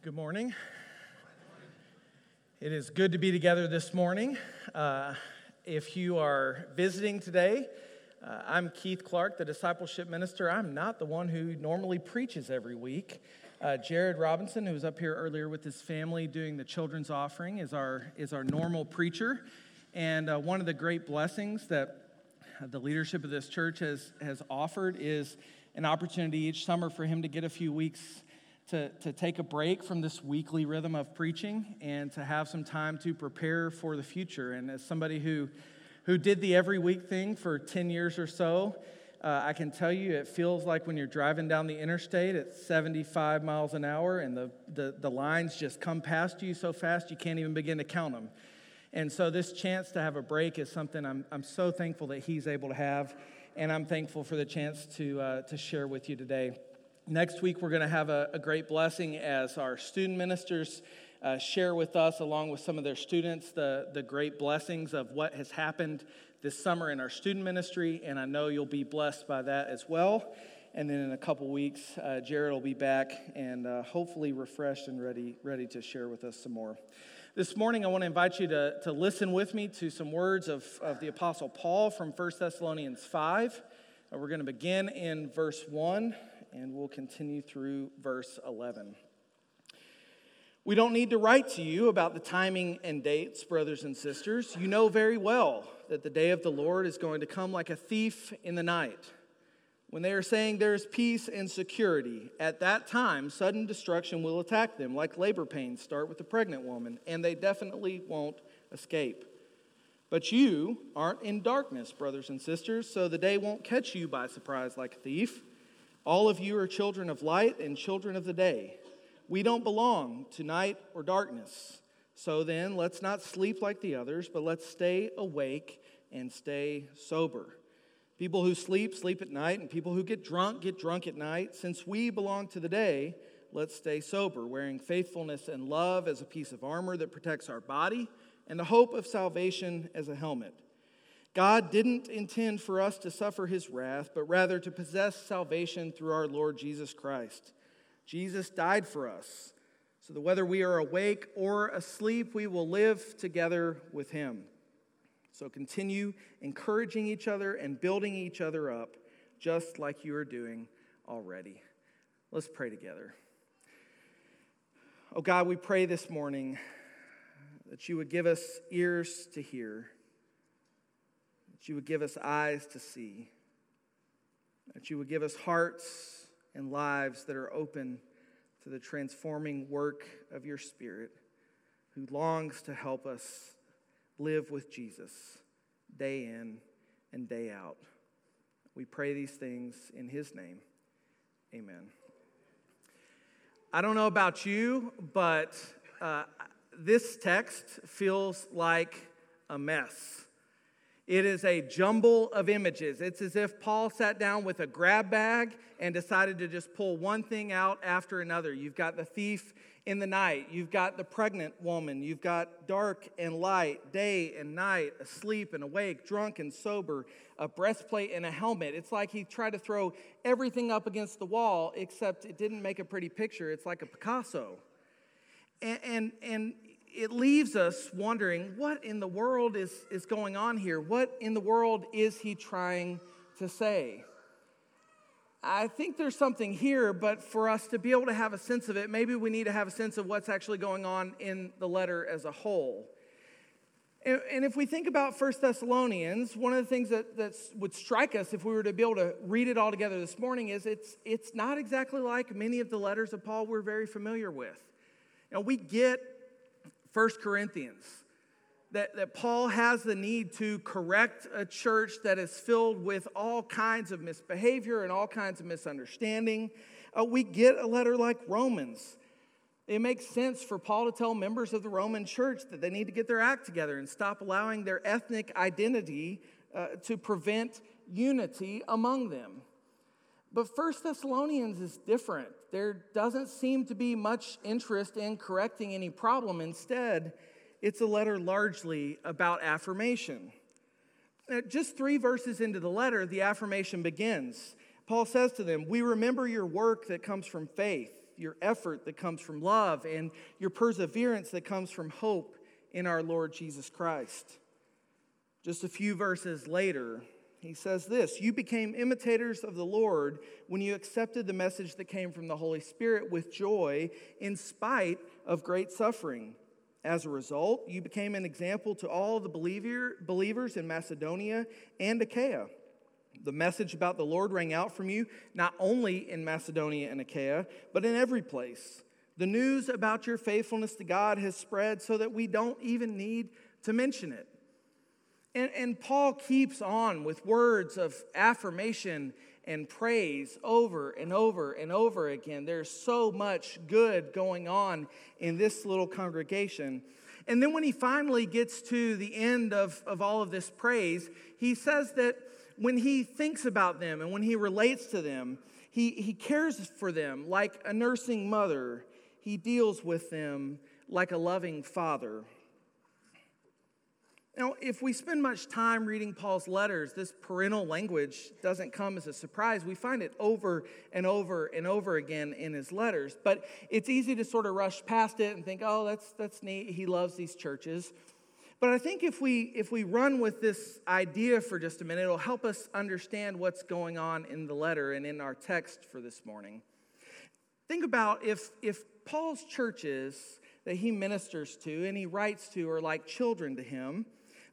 Good morning. It is good to be together this morning. Uh, if you are visiting today, uh, I'm Keith Clark, the discipleship minister. I'm not the one who normally preaches every week. Uh, Jared Robinson, who was up here earlier with his family doing the children's offering, is our, is our normal preacher. And uh, one of the great blessings that the leadership of this church has, has offered is an opportunity each summer for him to get a few weeks to, to take a break from this weekly rhythm of preaching and to have some time to prepare for the future. And as somebody who, who did the every week thing for 10 years or so, uh, I can tell you it feels like when you're driving down the interstate at 75 miles an hour and the, the, the lines just come past you so fast you can't even begin to count them. And so, this chance to have a break is something I'm, I'm so thankful that he's able to have, and I'm thankful for the chance to, uh, to share with you today. Next week, we're going to have a, a, great blessing as our student ministers uh, share with us, along with some of their students, the, the great blessings of what has happened this summer in our student ministry. And I know you'll be blessed by that as well. And then in a couple weeks, uh, Jared will be back and uh, hopefully refreshed and ready, ready to share with us some more. This morning, I want to invite you to, to listen with me to some words of, of the Apostle Paul from 1 Thessalonians 5. Uh, we're going to begin in verse 1 and we'll continue through verse 11. We don't need to write to you about the timing and dates, brothers and sisters. You know very well that the day of the Lord is going to come like a thief in the night. When they are saying there is peace and security, at that time, sudden destruction will attack them, like labor pains start with a pregnant woman, and they definitely won't escape. But you aren't in darkness, brothers and sisters, so the day won't catch you by surprise like a thief. All of you are children of light and children of the day. We don't belong to night or darkness. So then, let's not sleep like the others, but let's stay awake and stay sober. People who sleep, sleep at night, and people who get drunk, get drunk at night. Since we belong to the day, let's stay sober, wearing faithfulness and love as a piece of armor that protects our body, and the hope of salvation as a helmet. God didn't intend for us to suffer his wrath, but rather to possess salvation through our Lord Jesus Christ. Jesus died for us, so that whether we are awake or asleep, we will live together with him. So continue encouraging each other and building each other up, just like you are doing already. Let's pray together. Oh God, we pray this morning that you would give us ears to hear that you would give us eyes to see, that you would give us hearts and lives that are open to the transforming work of your Spirit, who longs to help us live with Jesus day in and day out. We pray these things in His name. Amen. I don't know about you, but uh, this text feels like a mess. It is a jumble of images. It's as if Paul sat down with a grab bag and decided to just pull one thing out after another. You've got the thief in the night, you've got the pregnant woman, you've got dark and light, day and night, asleep and awake, drunk and sober, a breastplate and a helmet. It's like he tried to throw everything up against the wall, except it didn't make a pretty picture. It's like a Picasso. And, and, and it leaves us wondering what in the world is, is going on here? What in the world is he trying to say? I think there's something here, but for us to be able to have a sense of it, maybe we need to have a sense of what's actually going on in the letter as a whole. And, and if we think about First Thessalonians, one of the things that, that would strike us if we were to be able to read it all together this morning is it's, it's not exactly like many of the letters of Paul we're very familiar with. Know, we get 1 Corinthians. That, that Paul has the need to correct a church that is filled with all kinds of misbehavior and all kinds of misunderstanding. Uh, we get a letter like Romans. It makes sense for Paul to tell members of the Roman church that they need to get their act together and stop allowing their ethnic identity uh, to prevent unity among them. But First Thessalonians is different. There doesn't seem to be much interest in correcting any problem. Instead, it's a letter largely about affirmation. Now, just three verses into the letter, the affirmation begins. Paul says to them, We remember your work that comes from faith, your effort that comes from love, and your perseverance that comes from hope in our Lord Jesus Christ. Just a few verses later, he says this You became imitators of the Lord when you accepted the message that came from the Holy Spirit with joy, in spite of great suffering. As a result, you became an example to all the believer, believers in Macedonia and Achaia. The message about the Lord rang out from you not only in Macedonia and Achaia, but in every place. The news about your faithfulness to God has spread so that we don't even need to mention it. And, and Paul keeps on with words of affirmation and praise over and over and over again. There's so much good going on in this little congregation. And then when he finally gets to the end of, of all of this praise, he says that when he thinks about them and when he relates to them, he, he cares for them like a nursing mother. He deals with them like a loving father. Now, if we spend much time reading Paul's letters, this parental language doesn't come as a surprise. We find it over and over and over again in his letters. But it's easy to sort of rush past it and think, oh, that's, that's neat. He loves these churches. But I think if we, if we run with this idea for just a minute, it'll help us understand what's going on in the letter and in our text for this morning. Think about if, if Paul's churches that he ministers to and he writes to are like children to him,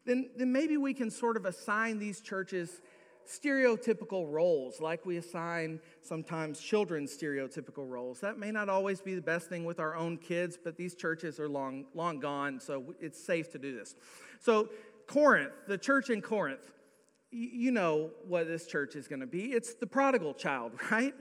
then, then maybe we can sort of assign these churches stereotypical roles, like we assign sometimes children stereotypical roles. That may not always be the best thing with our own kids, but these churches are long, long gone, so it's safe to do this. So, Corinth, the church in Corinth, you know what this church is going to be. It's the prodigal child, right?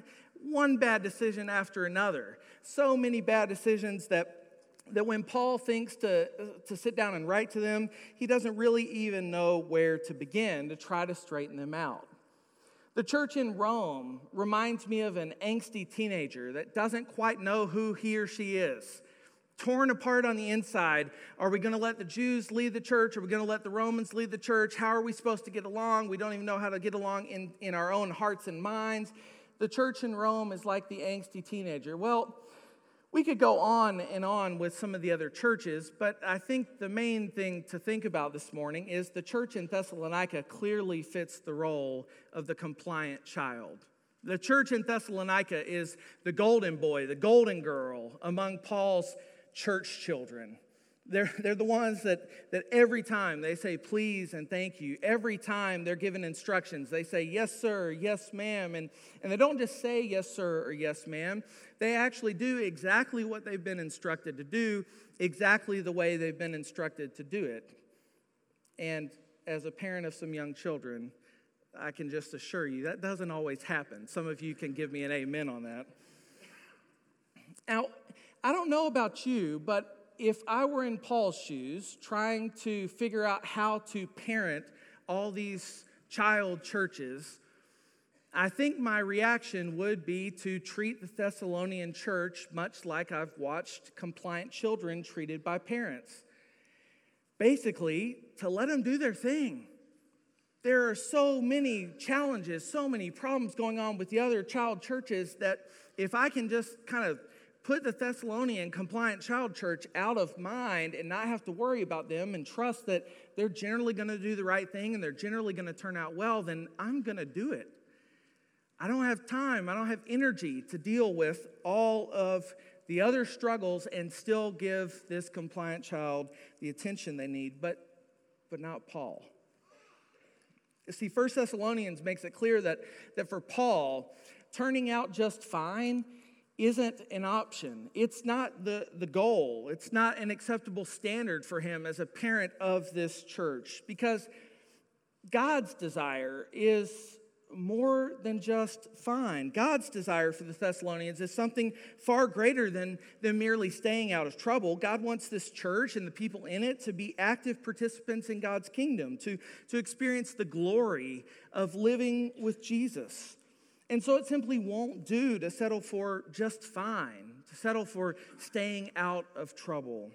One bad decision after another. So many bad decisions that that when Paul thinks to, to sit down and write to them, he doesn't really even know where to begin to try to straighten them out. The church in Rome reminds me of an angsty teenager that doesn't quite know who he or she is. Torn apart on the inside. Are we going to let the Jews lead the church? Are we going to let the Romans lead the church? How are we supposed to get along? We don't even know how to get along in, in our own hearts and minds. The church in Rome is like the angsty teenager. Well, we could go on and on with some of the other churches, but I think the main thing to think about this morning is the church in Thessalonica clearly fits the role of the compliant child. The church in Thessalonica is the golden boy, the golden girl among Paul's church children. They're, they're the ones that, that every time they say please and thank you, every time they're given instructions, they say yes, sir, yes, ma'am. And, and they don't just say yes, sir, or yes, ma'am. They actually do exactly what they've been instructed to do, exactly the way they've been instructed to do it. And as a parent of some young children, I can just assure you that doesn't always happen. Some of you can give me an amen on that. Now, I don't know about you, but if I were in Paul's shoes trying to figure out how to parent all these child churches, I think my reaction would be to treat the Thessalonian church much like I've watched compliant children treated by parents. Basically, to let them do their thing. There are so many challenges, so many problems going on with the other child churches that if I can just kind of put the Thessalonian compliant child church out of mind and not have to worry about them and trust that they're generally going to do the right thing and they're generally going to turn out well, then I'm going to do it. I don't have time, I don't have energy to deal with all of the other struggles and still give this compliant child the attention they need, but, but not Paul. See, First Thessalonians makes it clear that, that for Paul, turning out just fine isn't an option. It's not the, the goal. It's not an acceptable standard for him as a parent of this church because God's desire is more than just fine. God's desire for the Thessalonians is something far greater than, than merely staying out of trouble. God wants this church and the people in it to be active participants in God's kingdom, to, to experience the glory of living with Jesus. And so it simply won't do to settle for just fine, to settle for staying out of trouble.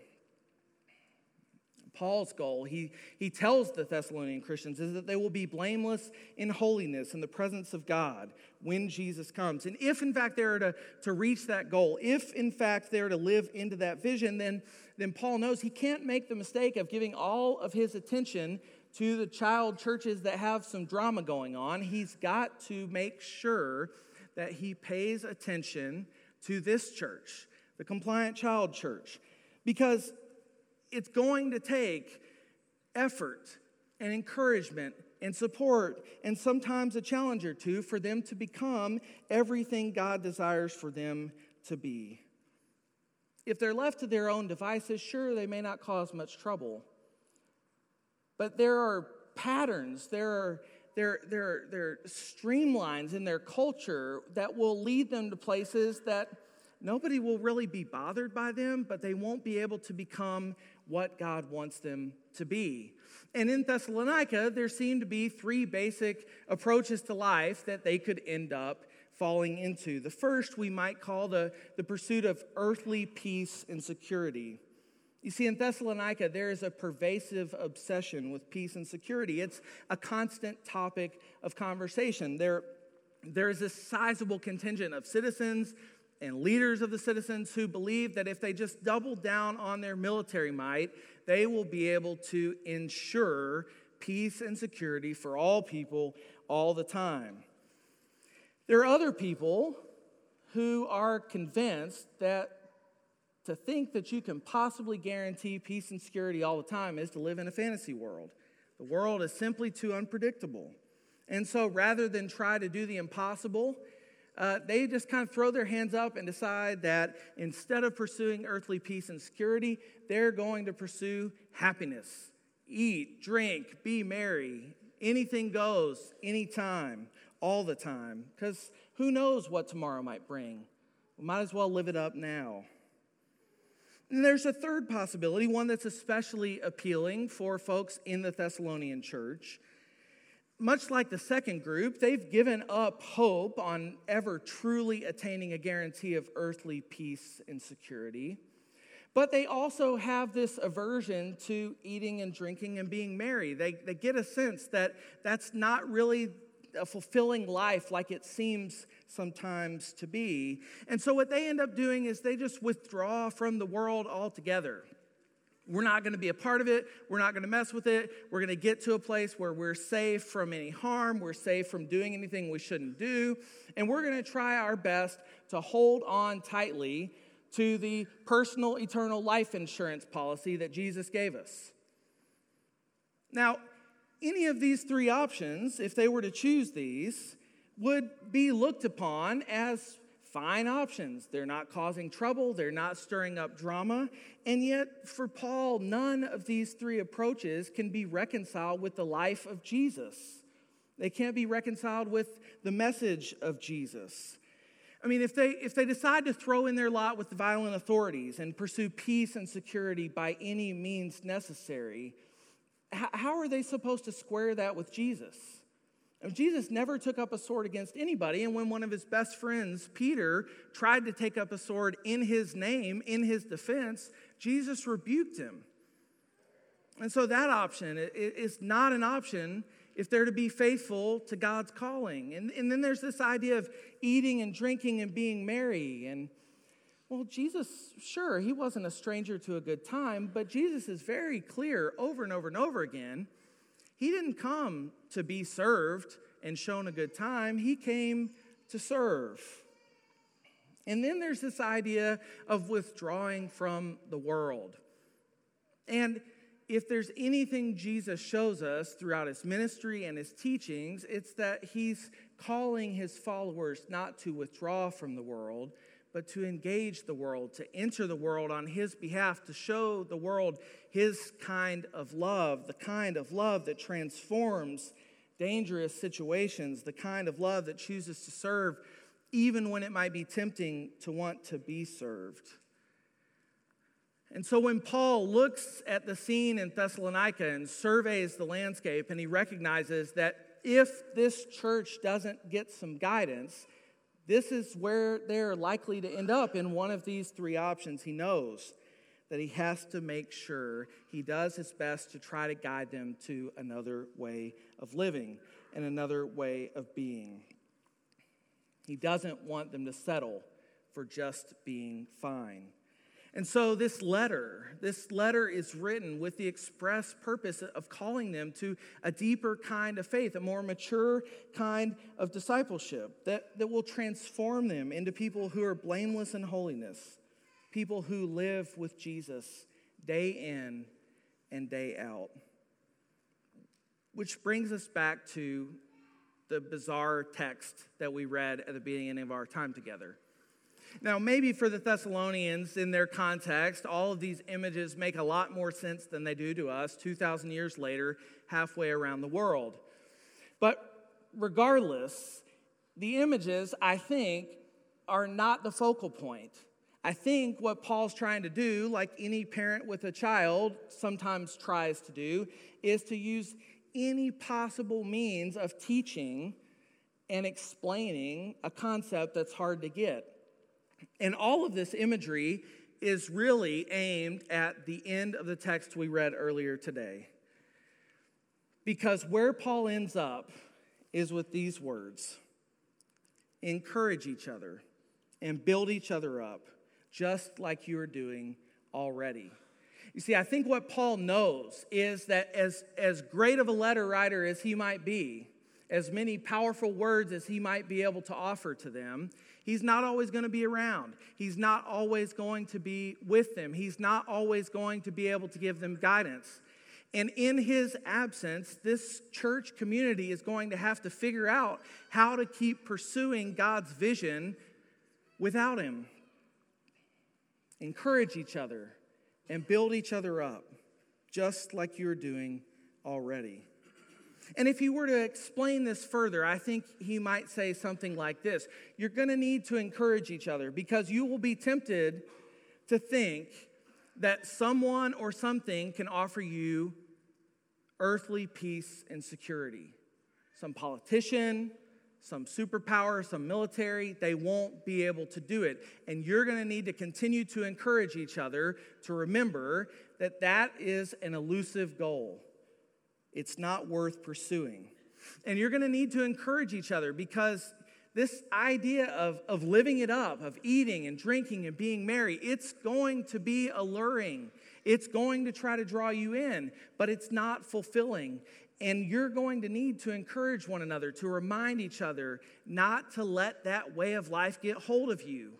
Paul's goal, he, he tells the Thessalonian Christians, is that they will be blameless in holiness in the presence of God when Jesus comes. And if, in fact, they're to, to reach that goal, if, in fact, they're to live into that vision, then, then Paul knows he can't make the mistake of giving all of his attention to the child churches that have some drama going on. He's got to make sure that he pays attention to this church, the compliant child church, because it's going to take effort and encouragement and support and sometimes a challenge or two for them to become everything God desires for them to be. If they're left to their own devices, sure, they may not cause much trouble. But there are patterns, there are, there, there, there streamlines in their culture that will lead them to places that nobody will really be bothered by them, but they won't be able to become what God wants them to be. And in Thessalonica, there seem to be three basic approaches to life that they could end up falling into. The first we might call the, the pursuit of earthly peace and security. You see, in Thessalonica, there is a pervasive obsession with peace and security. It's a constant topic of conversation. There, there is a sizable contingent of citizens and leaders of the citizens who believe that if they just double down on their military might, they will be able to ensure peace and security for all people all the time. There are other people who are convinced that to think that you can possibly guarantee peace and security all the time is to live in a fantasy world. The world is simply too unpredictable. And so rather than try to do the impossible uh, they just kind of throw their hands up and decide that instead of pursuing earthly peace and security, they're going to pursue happiness. Eat, drink, be merry. Anything goes, anytime, all the time. Because who knows what tomorrow might bring? We might as well live it up now. And there's a third possibility, one that's especially appealing for folks in the Thessalonian church much like the second group, they've given up hope on ever truly attaining a guarantee of earthly peace and security. But they also have this aversion to eating and drinking and being merry. They, they get a sense that that's not really a fulfilling life like it seems sometimes to be. And so, what they end up doing is they just withdraw from the world altogether. We're not going to be a part of it. We're not going to mess with it. We're going to get to a place where we're safe from any harm. We're safe from doing anything we shouldn't do. And we're going to try our best to hold on tightly to the personal eternal life insurance policy that Jesus gave us. Now, any of these three options, if they were to choose these, would be looked upon as fine options. They're not causing trouble, they're not stirring up drama. And yet, for Paul, none of these three approaches can be reconciled with the life of Jesus. They can't be reconciled with the message of Jesus. I mean, if they, if they decide to throw in their lot with the violent authorities and pursue peace and security by any means necessary, how are they supposed to square that with Jesus? Jesus never took up a sword against anybody, and when one of his best friends, Peter, tried to take up a sword in his name, in his defense, Jesus rebuked him. And so that option is not an option if they're to be faithful to God's calling. And, and then there's this idea of eating and drinking and being merry. And well, Jesus, sure, he wasn't a stranger to a good time, but Jesus is very clear over and over and over again he didn't come to be served and shown a good time, he came to serve. And then there's this idea of withdrawing from the world. And if there's anything Jesus shows us throughout his ministry and his teachings, it's that he's calling his followers not to withdraw from the world, but to engage the world, to enter the world on his behalf, to show the world his kind of love, the kind of love that transforms dangerous situations, the kind of love that chooses to serve even when it might be tempting to want to be served. And so when Paul looks at the scene in Thessalonica and surveys the landscape, and he recognizes that if this church doesn't get some guidance, this is where they're likely to end up in one of these three options he knows. that he has to make sure he does his best to try to guide them to another way of living and another way of being. He doesn't want them to settle for just being fine. And so, this letter, this letter is written with the express purpose of calling them to a deeper kind of faith, a more mature kind of discipleship that, that will transform them into people who are blameless in holiness, people who live with Jesus day in and day out. Which brings us back to the bizarre text that we read at the beginning of our time together. Now, maybe for the Thessalonians, in their context, all of these images make a lot more sense than they do to us 2,000 years later, halfway around the world. But regardless, the images, I think, are not the focal point. I think what Paul's trying to do, like any parent with a child sometimes tries to do, is to use any possible means of teaching and explaining a concept that's hard to get. And all of this imagery is really aimed at the end of the text we read earlier today. Because where Paul ends up is with these words encourage each other and build each other up, just like you are doing already. You see, I think what Paul knows is that as, as great of a letter writer as he might be, as many powerful words as he might be able to offer to them, he's not always going to be around. He's not always going to be with them. He's not always going to be able to give them guidance. And in his absence, this church community is going to have to figure out how to keep pursuing God's vision without him. Encourage each other and build each other up, just like you're doing already. And if he were to explain this further, I think he might say something like this You're going to need to encourage each other because you will be tempted to think that someone or something can offer you earthly peace and security. Some politician, some superpower, some military, they won't be able to do it. And you're going to need to continue to encourage each other to remember that that is an elusive goal. It's not worth pursuing. And you're going to need to encourage each other because this idea of, of living it up, of eating and drinking and being merry, it's going to be alluring. It's going to try to draw you in, but it's not fulfilling. And you're going to need to encourage one another, to remind each other not to let that way of life get hold of you.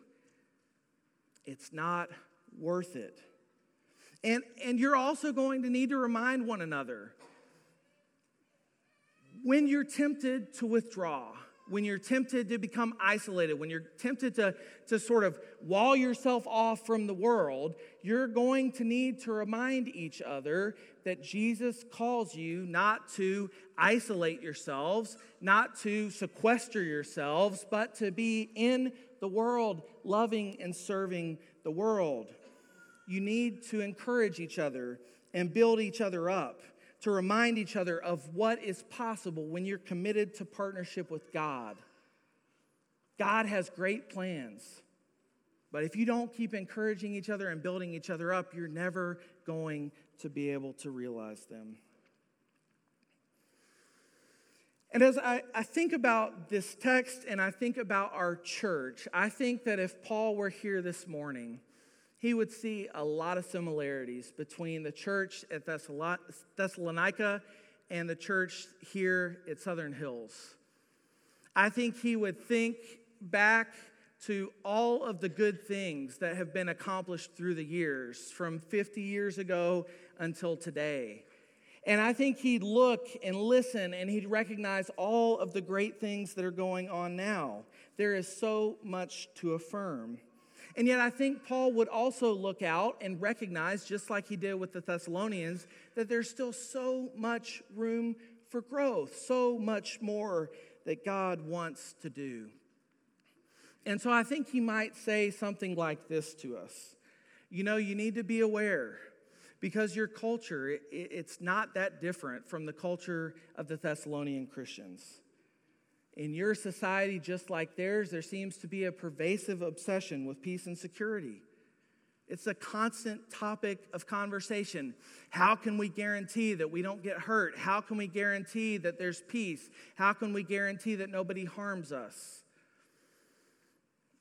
It's not worth it. And, and you're also going to need to remind one another when you're tempted to withdraw, when you're tempted to become isolated, when you're tempted to, to sort of wall yourself off from the world, you're going to need to remind each other that Jesus calls you not to isolate yourselves, not to sequester yourselves, but to be in the world, loving and serving the world. You need to encourage each other and build each other up to remind each other of what is possible when you're committed to partnership with God. God has great plans. But if you don't keep encouraging each other and building each other up, you're never going to be able to realize them. And as I, I, think about this text and I think about our church, I think that if Paul were here this morning, he would see a lot of similarities between the church at Thessalonica and the church here at Southern Hills. I think he would think back to all of the good things that have been accomplished through the years, from 50 years ago until today. And I think he'd look and listen and he'd recognize all of the great things that are going on now. There is so much to affirm. And yet, I think Paul would also look out and recognize, just like he did with the Thessalonians, that there's still so much room for growth, so much more that God wants to do. And so I think he might say something like this to us You know, you need to be aware because your culture, it's not that different from the culture of the Thessalonian Christians. In your society, just like theirs, there seems to be a pervasive obsession with peace and security. It's a constant topic of conversation. How can we guarantee that we don't get hurt? How can we guarantee that there's peace? How can we guarantee that nobody harms us?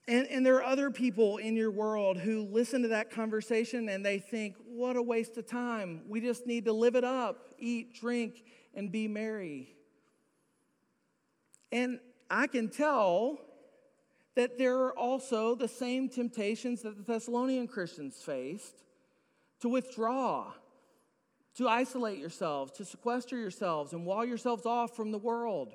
And, and there are other people in your world who listen to that conversation and they think, what a waste of time. We just need to live it up, eat, drink, and be merry. And I can tell that there are also the same temptations that the Thessalonian Christians faced to withdraw, to isolate yourselves, to sequester yourselves, and wall yourselves off from the world,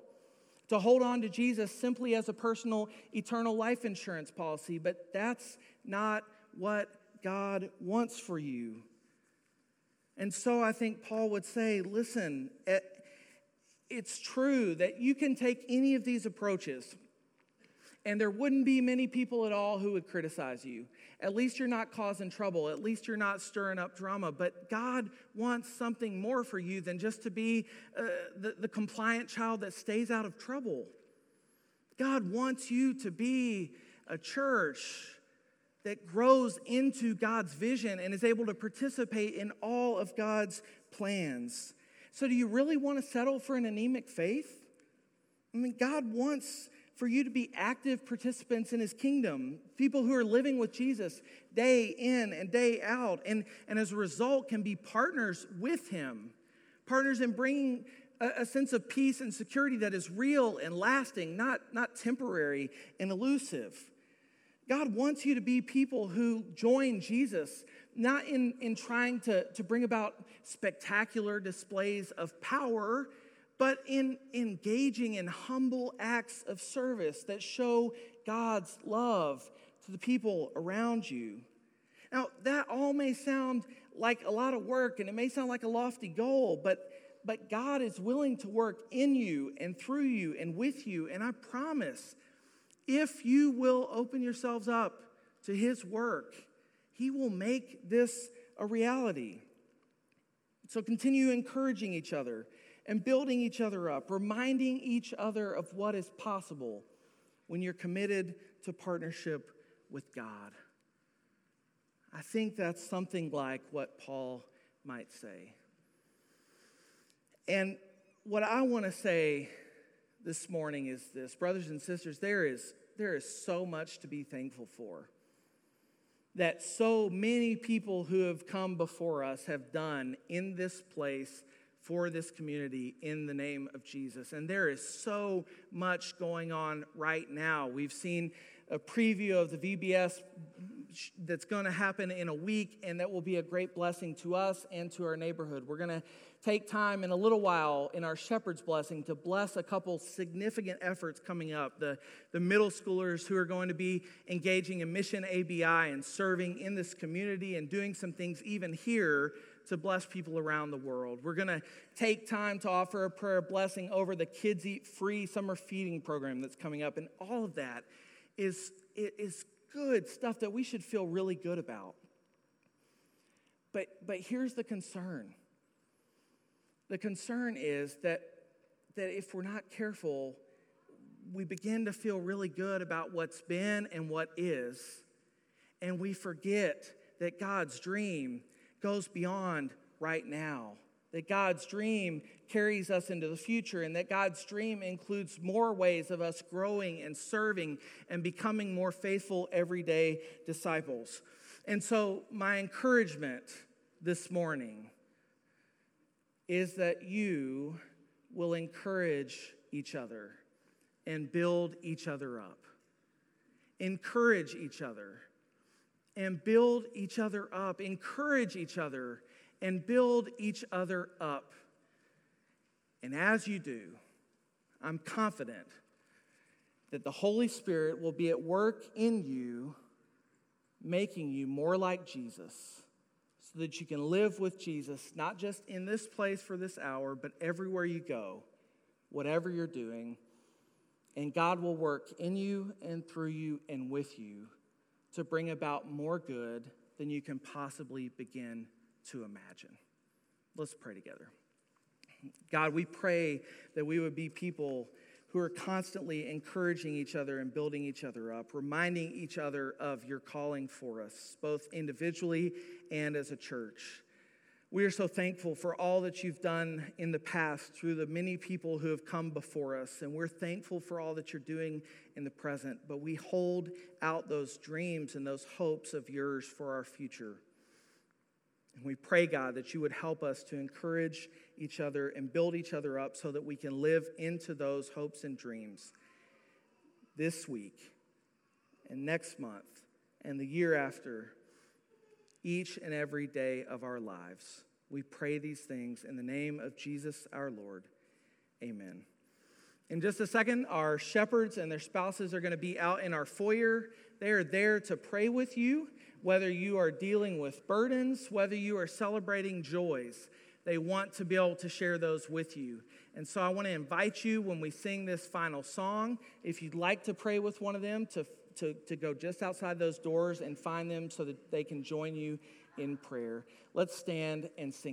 to hold on to Jesus simply as a personal eternal life insurance policy. But that's not what God wants for you. And so I think Paul would say, listen, it's true that you can take any of these approaches and there wouldn't be many people at all who would criticize you. At least you're not causing trouble. At least you're not stirring up drama. But God wants something more for you than just to be uh, the, the compliant child that stays out of trouble. God wants you to be a church that grows into God's vision and is able to participate in all of God's plans. So, do you really want to settle for an anemic faith? I mean, God wants for you to be active participants in his kingdom, people who are living with Jesus day in and day out, and, and as a result can be partners with him, partners in bringing a, a sense of peace and security that is real and lasting, not, not temporary and elusive. God wants you to be people who join Jesus, not in, in trying to, to bring about spectacular displays of power but in engaging in humble acts of service that show God's love to the people around you. Now, that all may sound like a lot of work and it may sound like a lofty goal, but, but God is willing to work in you and through you and with you. And I promise, if you will open yourselves up to His work, He will make this a reality. So continue encouraging each other and building each other up, reminding each other of what is possible when you're committed to partnership with God. I think that's something like what Paul might say. And what I want to say this morning is this brothers and sisters, there is, there is so much to be thankful for. That so many people who have come before us have done in this place for this community in the name of Jesus. And there is so much going on right now. We've seen a preview of the VBS that's going to happen in a week, and that will be a great blessing to us and to our neighborhood. We're going to take time in a little while in our shepherd's blessing to bless a couple significant efforts coming up. The, the middle schoolers who are going to be engaging in Mission ABI and serving in this community and doing some things even here to bless people around the world. We're going to take time to offer a prayer blessing over the Kids Eat Free summer feeding program that's coming up. And all of that is, is good stuff that we should feel really good about. But, but here's the concern the concern is that, that if we're not careful, we begin to feel really good about what's been and what is, and we forget that God's dream goes beyond right now. That God's dream carries us into the future, and that God's dream includes more ways of us growing and serving and becoming more faithful everyday disciples. And so, my encouragement this morning is that you will encourage each other and build each other up. Encourage each other and build each other up, encourage each other, and build each other up. And as you do, I'm confident that the Holy Spirit will be at work in you, making you more like Jesus, so that you can live with Jesus, not just in this place for this hour, but everywhere you go, whatever you're doing. And God will work in you and through you and with you to bring about more good than you can possibly begin to imagine. Let's pray together. God, we pray that we would be people who are constantly encouraging each other and building each other up, reminding each other of your calling for us, both individually and as a church. We are so thankful for all that you've done in the past through the many people who have come before us, and we're thankful for all that you're doing in the present. But we hold out those dreams and those hopes of yours for our future. And we pray, God, that you would help us to encourage each other and build each other up so that we can live into those hopes and dreams this week and next month and the year after each and every day of our lives. We pray these things in the name of Jesus our Lord. Amen. In just a second, our shepherds and their spouses are going to be out in our foyer. They are there to pray with you, whether you are dealing with burdens, whether you are celebrating joys. They want to be able to share those with you. And so I want to invite you when we sing this final song, if you'd like to pray with one of them, to to, to go just outside those doors and find them so that they can join you in prayer. Let's stand and sing.